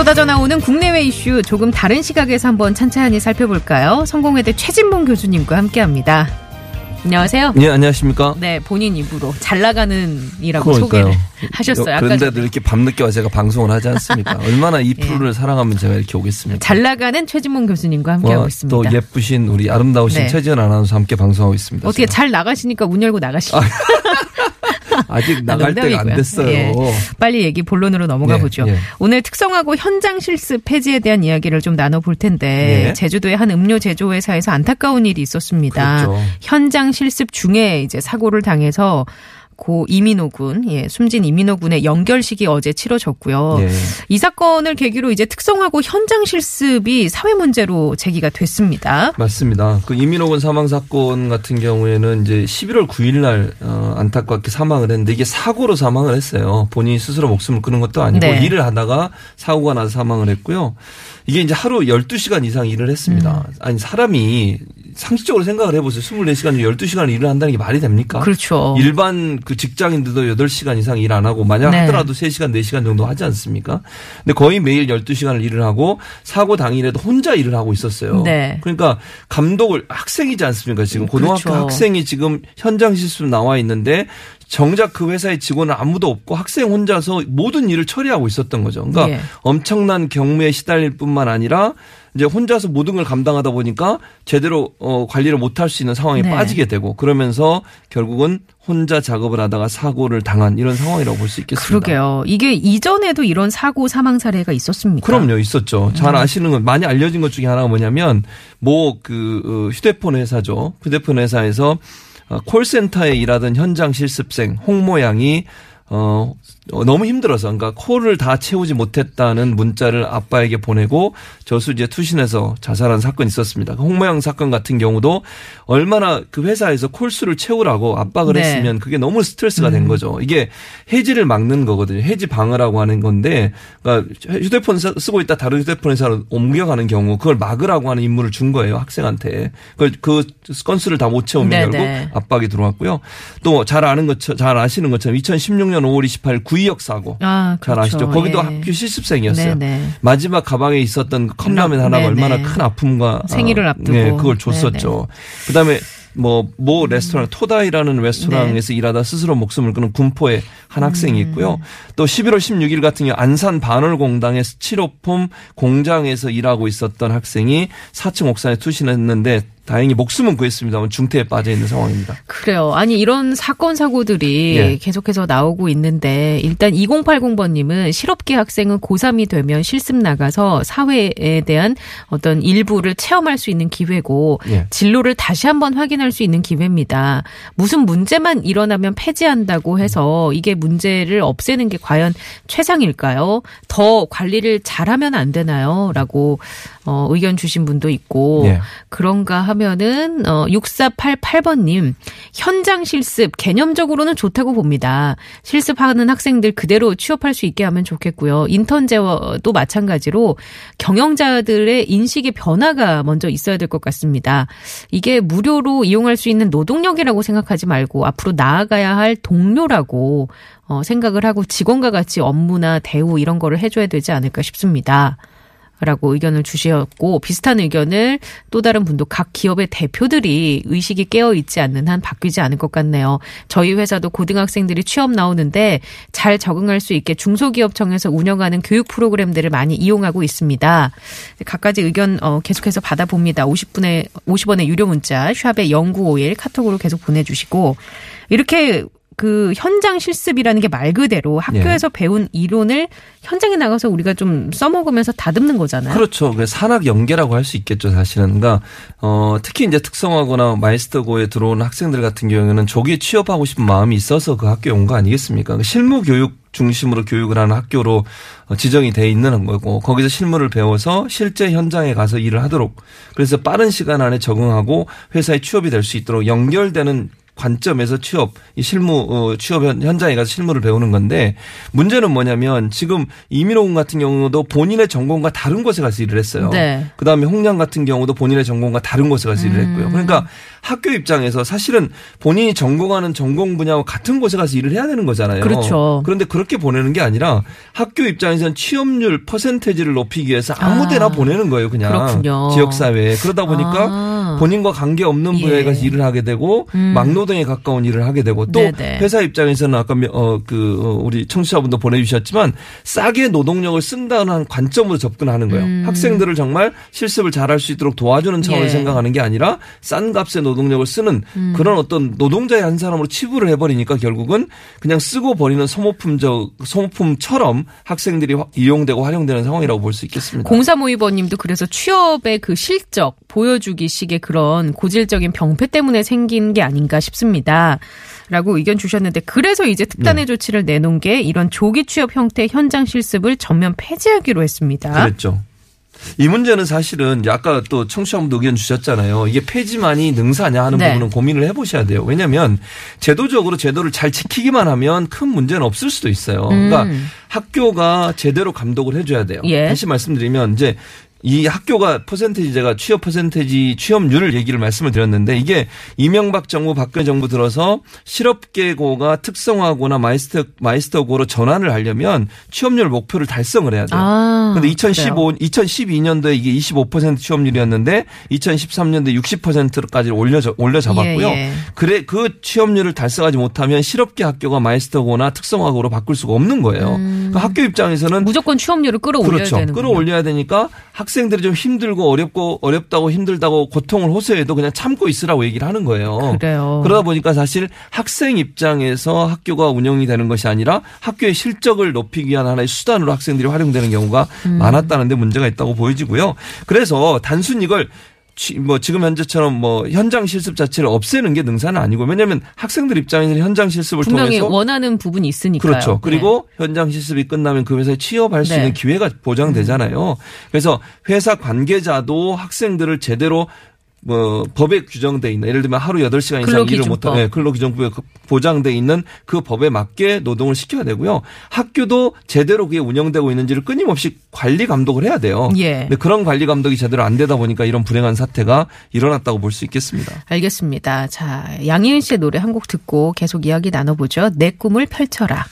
쏟아져 나오는 국내외 이슈 조금 다른 시각에서 한번 찬찬히 살펴볼까요? 성공회대 최진봉 교수님과 함께합니다. 안녕하세요. 예, 안녕하십니까? 네, 본인 입으로 잘 나가는 이라고 그러니까요. 소개를 하셨어요. 아까 그런데도. 이렇게 밤늦게 와 제가 방송을 하지 않습니까? 얼마나 이 예. 프로를 사랑하면 제가 이렇게 오겠습니까? 잘 나가는 최진봉 교수님과 함께하고 와, 있습니다. 또 예쁘신 우리 아름다우신 네. 최지연 아나운서 함께 방송하고 있습니다. 어떻게 제가. 잘 나가시니까 문 열고 나가시죠. 아직 나갈 때가 안. 됐어요. 예. 빨리 얘기 본론으로 넘어가 네, 보죠. 예. 오늘 특성하고 현장 실습 폐지에 대한 이야기를 좀 나눠볼 텐데 네. 제주도의 한 음료 제조 회사에서 안타까운 일이 있었습니다. 그렇죠. 현장 실습 중에 이제 사고를 당해서 고 이민호 군, 예, 숨진 이민호 군의 연결식이 어제 치러졌고요. 예. 이 사건을 계기로 이제 특성하고 현장 실습이 사회 문제로 제기가 됐습니다. 맞습니다. 그 이민호 군 사망 사건 같은 경우에는 이제 11월 9일 날 어, 안타깝게 사망을 했는데 이게 사고로 사망을 했어요. 본인이 스스로 목숨을 끊은 것도 아니고 네. 일을 하다가 사고가 나서 사망을 했고요. 이게 이제 하루 12시간 이상 일을 했습니다. 음. 아니 사람이 상식적으로 생각을 해보세요. 24시간 중 12시간 일을 한다는 게 말이 됩니까? 그렇죠. 일반 그 직장인들도 8시간 이상 일 안 하고 만약 네. 하더라도 3시간, 4시간 정도 하지 않습니까? 근데 거의 매일 12시간을 일을 하고 사고 당일에도 혼자 일을 하고 있었어요. 네. 그러니까 감독을 학생이지 않습니까? 지금 고등학교 그렇죠. 학생이 지금 현장 실습 나와 있는데 정작 그 회사의 직원은 아무도 없고 학생 혼자서 모든 일을 처리하고 있었던 거죠. 그러니까 예. 엄청난 경무에 시달릴 뿐만 아니라 이제 혼자서 모든 걸 감당하다 보니까 제대로 어 관리를 못할 수 있는 상황에 네. 빠지게 되고 그러면서 결국은 혼자 작업을 하다가 사고를 당한 이런 상황이라고 볼 수 있겠습니다. 그러게요. 이게 이전에도 이런 사고 사망 사례가 있었습니까? 그럼요, 있었죠. 음. 잘 아시는 건 많이 알려진 것 중에 하나가 뭐냐면 뭐 그 휴대폰 회사죠. 휴대폰 회사에서 어, 콜센터에 일하던 현장 실습생 홍모 양이 어, 어, 어, 너무 힘들어서 그러니까 코를 다 채우지 못했다는 문자를 아빠에게 보내고 저수지에 투신해서 자살한 사건이 있었습니다. 그 홍모양 사건 같은 경우도 얼마나 그 회사에서 콜수를 채우라고 압박을 네. 했으면 그게 너무 스트레스가 음. 된 거죠. 이게 해지를 막는 거거든요. 해지 방어라고 하는 건데 그러니까 휴대폰 쓰고 있다 다른 휴대폰에서 옮겨가는 경우 그걸 막으라고 하는 임무를 준 거예요. 학생한테. 그걸 그 건수를 다 못 채우면 네, 결국 네. 압박이 들어왔고요. 또 잘 아는 것처럼 잘 아시는 것처럼 2016년 5월 28일 9 의역 사고 아, 그렇죠. 잘 아시죠? 거기도 예. 학교 실습생이었어요. 네네. 마지막 가방에 있었던 컵라면 하나가 네, 얼마나 네. 큰 아픔과 생일을 어, 앞두고 네, 그걸 줬었죠. 그다음에 뭐모 음. 레스토랑 토다이라는 레스토랑에서 네. 일하다 스스로 목숨을 끊은 군포의 한 학생이 음. 있고요. 또 11월 16일 같은 경우 안산 반월공당의 치료품 공장에서 일하고 있었던 학생이 4층 옥상에 투신했는데 다행히 목숨은 구했습니다만 중태에 빠져 있는 상황입니다. 그래요. 아니 이런 사건 사고들이 예. 계속해서 나오고 있는데 일단 2080번님은 실업계 학생은 고3이 되면 실습 나가서 사회에 대한 어떤 일부를 체험할 수 있는 기회고 예. 진로를 다시 한번 확인할 수 있는 기회입니다. 무슨 문제만 일어나면 폐지한다고 해서 이게 문제를 없애는 게 과연 최상일까요? 더 관리를 잘하면 안 되나요? 라고 어, 의견 주신 분도 있고 예. 그런가 하면 은 어 6488번님 현장 실습 개념적으로는 좋다고 봅니다. 실습하는 학생들 그대로 취업할 수 있게 하면 좋겠고요. 인턴제도 마찬가지로 경영자들의 인식의 변화가 먼저 있어야 될 것 같습니다. 이게 무료로 이용할 수 있는 노동력이라고 생각하지 말고 앞으로 나아가야 할 동료라고 어, 생각을 하고 직원과 같이 업무나 대우 이런 거를 해줘야 되지 않을까 싶습니다. 라고 의견을 주셨고 비슷한 의견을 또 다른 분도 각 기업의 대표들이 의식이 깨어 있지 않는 한 바뀌지 않을 것 같네요. 저희 회사도 고등학생들이 취업 나오는데 잘 적응할 수 있게 중소기업청에서 운영하는 교육 프로그램들을 많이 이용하고 있습니다. 각가지 의견 어, 계속해서 받아봅니다. 50분의 50원의 유료 문자 샵의 0951 카톡으로 계속 보내주시고 이렇게 그 현장 실습이라는 게 말 그대로 학교에서 배운 이론을 현장에 나가서 우리가 좀 써먹으면서 다듬는 거잖아요. 그렇죠. 그 산학 연계라고 할 수 있겠죠, 사실은. 그러니까 어 특히 이제 특성화거나 마이스터고에 들어오는 학생들 같은 경우에는 조기에 취업하고 싶은 마음이 있어서 그 학교에 온 거 아니겠습니까? 그 실무 교육 중심으로 교육을 하는 학교로 어, 지정이 돼 있는 거고 거기서 실무를 배워서 실제 현장에 가서 일을 하도록 그래서 빠른 시간 안에 적응하고 회사에 취업이 될 수 있도록 연결되는 관점에서 취업, 이 실무 어, 취업 현- 현장에 가서 실무를 배우는 건데 문제는 뭐냐면 지금 이민호 군 같은 경우도 본인의 전공과 다른 곳에 가서 일을 했어요. 네. 그다음에 홍량 같은 경우도 본인의 전공과 다른 곳에 가서 일을 했고요. 음. 그러니까 학교 입장에서 사실은 본인이 전공하는 전공 분야와 같은 곳에 가서 일을 해야 되는 거잖아요. 그렇죠. 그런데 그렇게 보내는 게 아니라 학교 입장에서는 취업률 퍼센테이지를 높이기 위해서 아무데나 아. 보내는 거예요, 그냥 그렇군요. 지역 사회에. 그러다 보니까 아. 본인과 관계 없는 분야에 예. 가서 일을 하게 되고 음. 막노동에 가까운 일을 하게 되고 또 네네. 회사 입장에서는 아까 어그 우리 청취자분도 보내주셨지만 싸게 노동력을 쓴다는 관점으로 접근하는 거예요. 음. 학생들을 정말 실습을 잘할 수 있도록 도와주는 차원에서 예. 생각하는 게 아니라 싼 값의 노 동력을 쓰는 음. 그런 어떤 노동자의 한 사람으로 치부를 해버리니까 결국은 그냥 쓰고 버리는 소모품적 소모품처럼 학생들이 화- 이용되고 활용되는 상황이라고 볼 수 있겠습니다. 0352번님도 그래서 취업의 그 실적 보여주기식의 그런 고질적인 병폐 때문에 생긴 게 아닌가 싶습니다. 라고 의견 주셨는데 그래서 이제 특단의 네. 조치를 내놓은 게 이런 조기 취업 형태 현장 실습을 전면 폐지하기로 했습니다. 그랬죠. 이 문제는 사실은 아까 또 청취자분도 의견 주셨잖아요. 이게 폐지만이 능사냐 하는 네. 부분은 고민을 해보셔야 돼요. 왜냐하면 제도적으로 제도를 잘 지키기만 하면 큰 문제는 없을 수도 있어요. 그러니까 학교가 제대로 감독을 해줘야 돼요. 예. 다시 말씀드리면 이제 이 학교가 퍼센테이지 제가 취업 퍼센테이지 취업률을 얘기를 말씀을 드렸는데 이게 이명박 정부 박근혜 정부 들어서 실업계고가 특성화고나 마이스터 마이스터고로 전환을 하려면 취업률 목표를 달성을 해야 돼요. 아, 근데 2015, 2012년도에 이게 25% 취업률이었는데 2013년도에 60%까지 올려 올려 잡았고요. 예, 예. 그래 그 취업률을 달성하지 못하면 실업계 학교가 마이스터고나 특성화고로 바꿀 수가 없는 거예요. 그러니까 학교 입장에서는 무조건 취업률을 끌어올려야 그렇죠. 되는 끌어올려야 되니까 학생들이 좀 힘들고 어렵고 어렵다고 힘들다고 고통을 호소해도 그냥 참고 있으라고 얘기를 하는 거예요. 그래요. 그러다 보니까 사실 학생 입장에서 학교가 운영이 되는 것이 아니라 학교의 실적을 높이기 위한 하나의 수단으로 학생들이 활용되는 경우가 음. 많았다는데 문제가 있다고 보여지고요. 그래서 단순 이걸 취- 뭐 지금 현재처럼 뭐 현장 실습 자체를 없애는 게 능사는 아니고 왜냐하면 학생들 입장에서는 현장 실습을 분명히 통해서 원하는 부분이 있으니까요. 그렇죠. 네. 그리고 현장 실습이 끝나면 그 회사에 취업할 수 네. 있는 기회가 보장되잖아요. 그래서 회사 관계자도 학생들을 제대로 뭐 법에 규정돼 있는 예를 들면 하루 8시간 이상 일을. 못하면 네, 근로기준법에 보장돼 있는 그 법에 맞게 노동을 시켜야 되고요. 학교도 제대로 그게 운영되고 있는지를 끊임없이 관리 감독을 해야 돼요. 예. 근데 그런 관리 감독이 제대로 안 되다 보니까 이런 불행한 사태가 일어났다고 볼 수 있겠습니다. 알겠습니다. 자, 양희은 씨의 노래 한 곡 듣고 계속 이야기 나눠보죠. 내 꿈을 펼쳐라.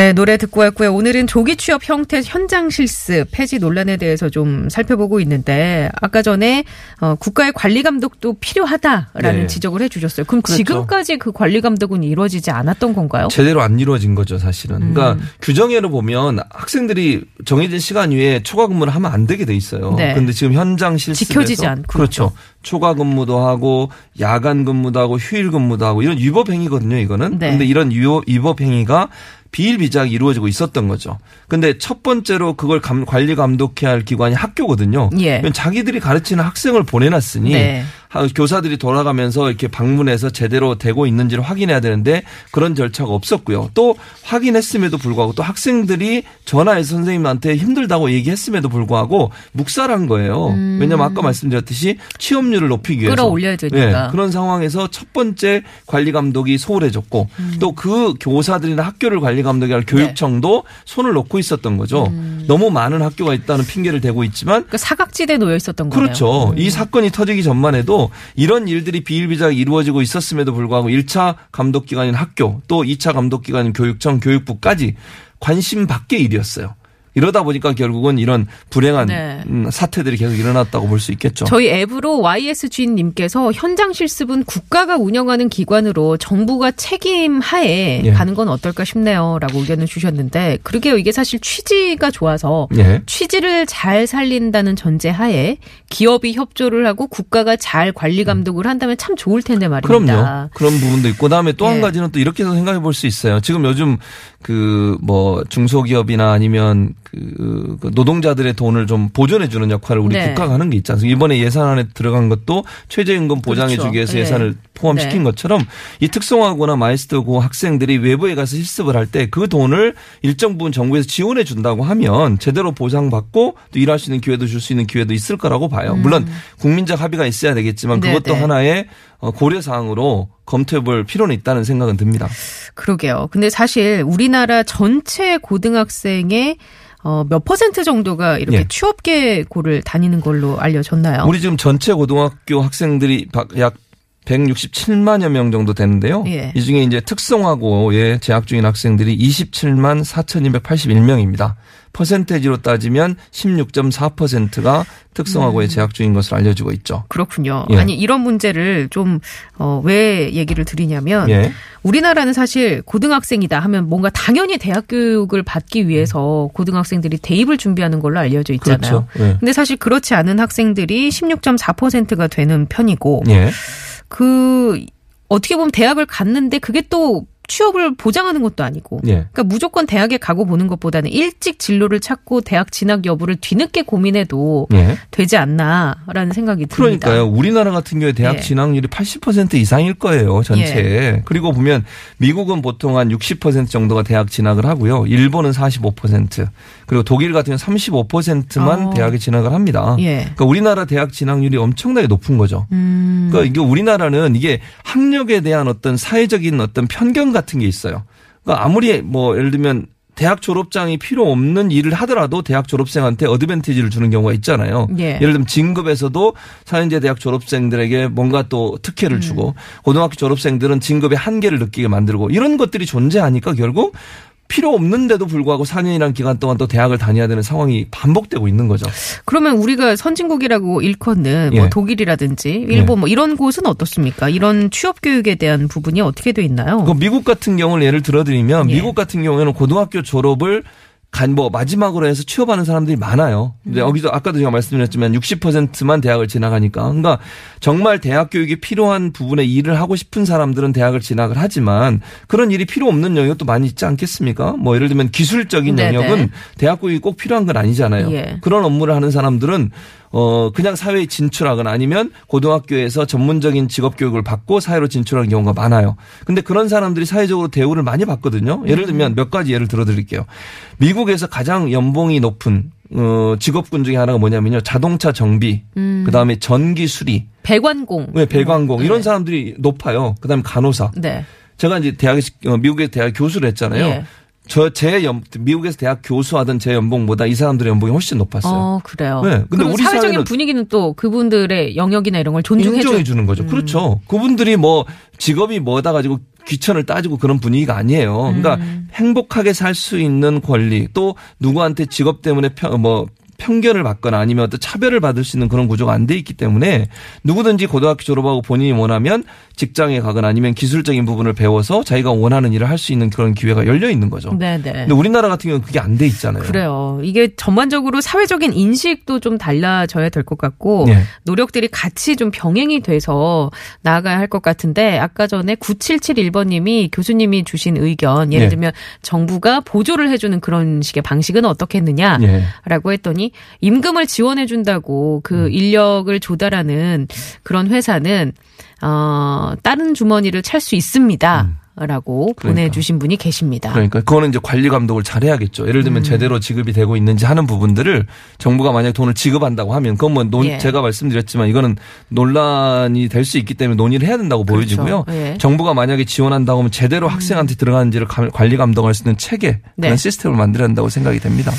네, 노래 듣고 왔고요. 오늘은 조기 취업 형태 현장 실습 폐지 논란에 대해서 좀 살펴보고 있는데 아까 전에 어, 국가의 관리 감독도 필요하다라는 네. 지적을 해주셨어요. 그럼 그렇죠. 지금까지 그 관리 감독은 이루어지지 않았던 건가요? 제대로 안 이루어진 거죠, 사실은. 그러니까 음. 규정에로 보면 학생들이 정해진 시간 이외에 초과 근무를 하면 안 되게 돼 있어요. 네. 근데 지금 현장 실습에서 지켜지지 않고 그렇죠. 초과 근무도 하고 야간 근무도 하고 휴일 근무도 하고 이런 위법 행위거든요, 이거는. 네. 근데 이런 위법 행위가 비일비재하게 이루어지고 있었던 거죠. 근데 첫 번째로 그걸 감- 관리 감독해야 할 기관이 학교거든요. 예. 자기들이 가르치는 학생을 보내놨으니 네. 하- 교사들이 돌아가면서 이렇게 방문해서 제대로 되고 있는지를 확인해야 되는데 그런 절차가 없었고요. 또 확인했음에도 불구하고 또 학생들이 전화해서 선생님한테 힘들다고 얘기했음에도 불구하고 묵살한 거예요. 왜냐하면 아까 말씀드렸듯이 취업률을 높이기 위해서 음. 끌어올려야 되니까. 네, 그런 상황에서 첫 번째 관리 감독이 소홀해졌고 음. 또그 교사들이나 학교를 관리 감독이 할 교육청도 네. 손을 놓고 있었던 거죠. 음. 너무 많은 학교가 있다는 핑계를 대고 있지만 그 사각지대에 놓여 있었던 거네요. 그렇죠. 음. 이 사건이 터지기 전만 해도 이런 일들이 비일비재하게 이루어지고 있었음에도 불구하고 1차 감독 기관인 학교 또 2차 감독 기관인 교육청 교육부까지 관심 밖의 일이었어요. 이러다 보니까 결국은 이런 불행한 네. 음, 사태들이 계속 일어났다고 볼 수 있겠죠. 저희 앱으로 YSG님께서 현장 실습은 국가가 운영하는 기관으로 정부가 책임 하에 예. 가는 건 어떨까 싶네요라고 의견을 주셨는데 그러게요. 이게 사실 취지가 좋아서 예. 취지를 잘 살린다는 전제 하에 기업이 협조를 하고 국가가 잘 관리 감독을 한다면 참 좋을 텐데 말입니다. 그럼요. 그런 부분도 있고 그다음에 또한 예. 가지는 또 이렇게 생각해 볼 수 있어요. 지금 요즘 그 뭐 중소기업이나 아니면 그, 그 노동자들의 돈을 좀 보존해 주는 역할을 우리 네. 국가가 하는 게 있지 않습니까? 이번에 예산안에 들어간 것도 최저임금 보장해 그렇죠. 주기 위해서 예. 예산을 포함시킨 네. 것처럼 이 특성화고나 마이스터고 학생들이 외부에 가서 실습을 할 때 그 돈을 일정 부분 정부에서 지원해 준다고 하면 제대로 보상받고 또 일할 수 있는 기회도 줄 수 있는 기회도 있을 거라고 봐요. 물론 국민적 합의가 있어야 되겠지만 음. 네, 그것도 네. 하나의 어, 고려 사항으로 검토해 볼 필요는 있다는 생각은 듭니다. 그러게요. 근데 사실 우리나라 전체 고등학생의 어, 몇 퍼센트 정도가 이렇게 예. 취업계고를 다니는 걸로 알려졌나요? 우리 지금 전체 고등학교 학생들이 바- 약 167만여 명 정도 되는데요. 예. 이 중에 이제 특성화고에 재학 중인 학생들이 27만 4,281명입니다. 퍼센테지로 따지면 16.4%가 특성화고에 재학 중인 것으로 알려지고 있죠. 그렇군요. 예. 아니 이런 문제를 좀 어, 왜 얘기를 드리냐면 예. 우리나라는 사실 고등학생이다 하면 뭔가 당연히 대학 교육을 받기 위해서 고등학생들이 대입을 준비하는 걸로 알려져 있잖아요. 그렇죠. 예. 근데 사실 그렇지 않은 학생들이 16.4%가 되는 편이고 예. 그 어떻게 보면 대학을 갔는데 그게 또 취업을 보장하는 것도 아니고 예. 그러니까 무조건 대학에 가고 보는 것보다는 일찍 진로를 찾고 대학 진학 여부를 뒤늦게 고민해도 예. 되지 않나라는 생각이 듭니다. 그러니까요. 우리나라 같은 경우에 대학 예. 진학률이 80% 이상일 거예요. 전체에. 그리고 보면 미국은 보통 한 60% 정도가 대학 진학을 하고요. 일본은 45%. 그리고 독일 같은 경우는 35%만 어. 대학에 진학을 합니다. 예. 그러니까 우리나라 대학 진학률이 엄청나게 높은 거죠. 음. 그러니까 이게 우리나라는 이게 학력에 대한 어떤 사회적인 어떤 편견 같은 게 있어요. 그러니까 아무리 뭐 예를 들면 대학 졸업장이 필요 없는 일을 하더라도 대학 졸업생한테 어드밴티지를 주는 경우가 있잖아요. 예. 예를 들면 진급에서도 사연제 대학 졸업생들에게 뭔가 또 특혜를 음. 주고 고등학교 졸업생들은 진급의 한계를 느끼게 만들고 이런 것들이 존재하니까 결국 필요 없는데도 불구하고 4년이라는 기간 동안 또 대학을 다녀야 되는 상황이 반복되고 있는 거죠. 그러면 우리가 선진국이라고 일컫는 뭐 예. 독일이라든지 일본 뭐 이런 곳은 어떻습니까? 이런 취업 교육에 대한 부분이 어떻게 돼 있나요? 그 미국 같은 경우를 예를 들어드리면 예. 미국 같은 경우에는 고등학교 졸업을 간뭐 마지막으로 해서 취업하는 사람들이 많아요. 음. 근데 여기서 아까도 제가 말씀드렸지만 60%만 대학을 진학하니까 그러니까 정말 대학 교육이 필요한 부분에 일을 하고 싶은 사람들은 대학을 진학을 하지만 그런 일이 필요 없는 영역도 많이 있지 않겠습니까? 뭐 예를 들면 기술적인 네네. 영역은 대학 교육이 꼭 필요한 건 아니잖아요. 예. 그런 업무를 하는 사람들은 어 그냥 사회에 진출하거나 아니면 고등학교에서 전문적인 직업 교육을 받고 사회로 진출하는 경우가 많아요. 근데 그런 사람들이 사회적으로 대우를 많이 받거든요. 예를 들면 몇 가지 예를 들어 드릴게요. 미국에서 가장 연봉이 높은 어 직업군 중에 하나가 뭐냐면요. 자동차 정비, 그다음에 전기 수리, 배관공. 왜 배관공 이런 네. 사람들이 높아요. 그 다음에 간호사. 네. 제가 이제 대학에 어, 미국에 대학 교수를 했잖아요. 예. 저 제 연 미국에서 대학 교수하던 제 연봉보다 이 사람들의 연봉이 훨씬 높았어요. 어, 그래요. 네, 근데 우리 사회적인 분위기는 또 그분들의 영역이나 이런 걸 존중해 주 주는 음. 거죠. 그렇죠. 그분들이 뭐 직업이 뭐다 가지고 귀천을 따지고 그런 분위기가 아니에요. 그러니까 음. 행복하게 살 수 있는 권리 또 누구한테 직업 때문에 편, 뭐 편견을 받거나 아니면 어떤 차별을 받을 수 있는 그런 구조가 안 돼 있기 때문에 누구든지 고등학교 졸업하고 본인이 원하면 직장에 가거나 아니면 기술적인 부분을 배워서 자기가 원하는 일을 할 수 있는 그런 기회가 열려 있는 거죠. 네, 네. 근데 우리나라 같은 경우는 그게 안 돼 있잖아요. 그래요. 이게 전반적으로 사회적인 인식도 좀 달라져야 될 것 같고 예. 노력들이 같이 좀 병행이 돼서 나아가야 할 것 같은데 아까 전에 9771번님이 교수님이 주신 의견 예를 예. 들면 정부가 보조를 해주는 그런 식의 방식은 예. 어떻겠느냐라고 했더니 임금을 지원해 준다고 그 음. 인력을 조달하는 그런 회사는 어 다른 주머니를 찰 수 있습니다. 라고 음. 그러니까. 보내주신 분이 계십니다. 그러니까 그거는 이제 관리 감독을 잘 해야겠죠. 예를 음. 들면 제대로 지급이 되고 있는지 하는 부분들을 정부가 만약 돈을 지급한다고 하면 그건 뭐 논, 예. 제가 말씀드렸지만 이거는 논란이 될 수 있기 때문에 논의를 해야 된다고 그렇죠. 보여지고요. 예. 정부가 만약에 지원한다고 하면 제대로 학생한테 들어가는지를 감- 관리 감독할 수 있는 체계 네. 그런 시스템을 만들어야 한다고 생각이 됩니다.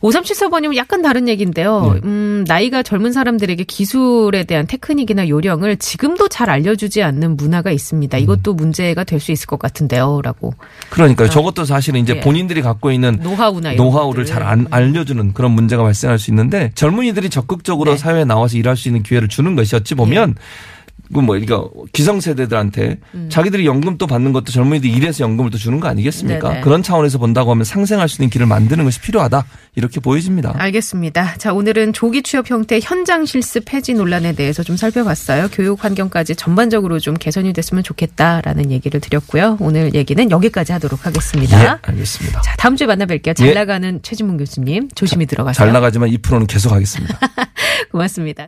5374번님은 약간 다른 얘기인데요. 네. 음, 나이가 젊은 사람들에게 기술에 대한 테크닉이나 요령을 지금도 잘 알려주지 않는 문화가 있습니다. 이것도 문제가 될 수 있을 것 같은데요. 라고. 그러니까요. 저것도 사실은 이제 예. 본인들이 갖고 있는 노하우나 노하우를. 잘 안 알려주는 그런 문제가 발생할 수 있는데 젊은이들이 적극적으로 네. 사회에 나와서 일할 수 있는 기회를 주는 것이 어찌 보면 그 뭐 그러니까 기성세대들한테 자기들이 연금 또 받는 것도 젊은이들이 일해서 연금을 또 주는 거 아니겠습니까? 음. 네네. 그런 차원에서 본다고 하면 상생할 수 있는 길을 만드는 것이 필요하다 이렇게 보여집니다. 알겠습니다. 자, 오늘은 조기 취업 형태 현장 실습 폐지 논란에 대해서 좀 살펴봤어요. 교육 환경까지 전반적으로 좀 개선이 됐으면 좋겠다라는 얘기를 드렸고요. 오늘 얘기는 여기까지 하도록 하겠습니다. 예, 알겠습니다. 자, 다음 주에 만나 뵐게요. 잘 예. 나가는 최진문 교수님. 조심히 들어가세요. 잘 나가지만 2%는 계속 하겠습니다. 고맙습니다.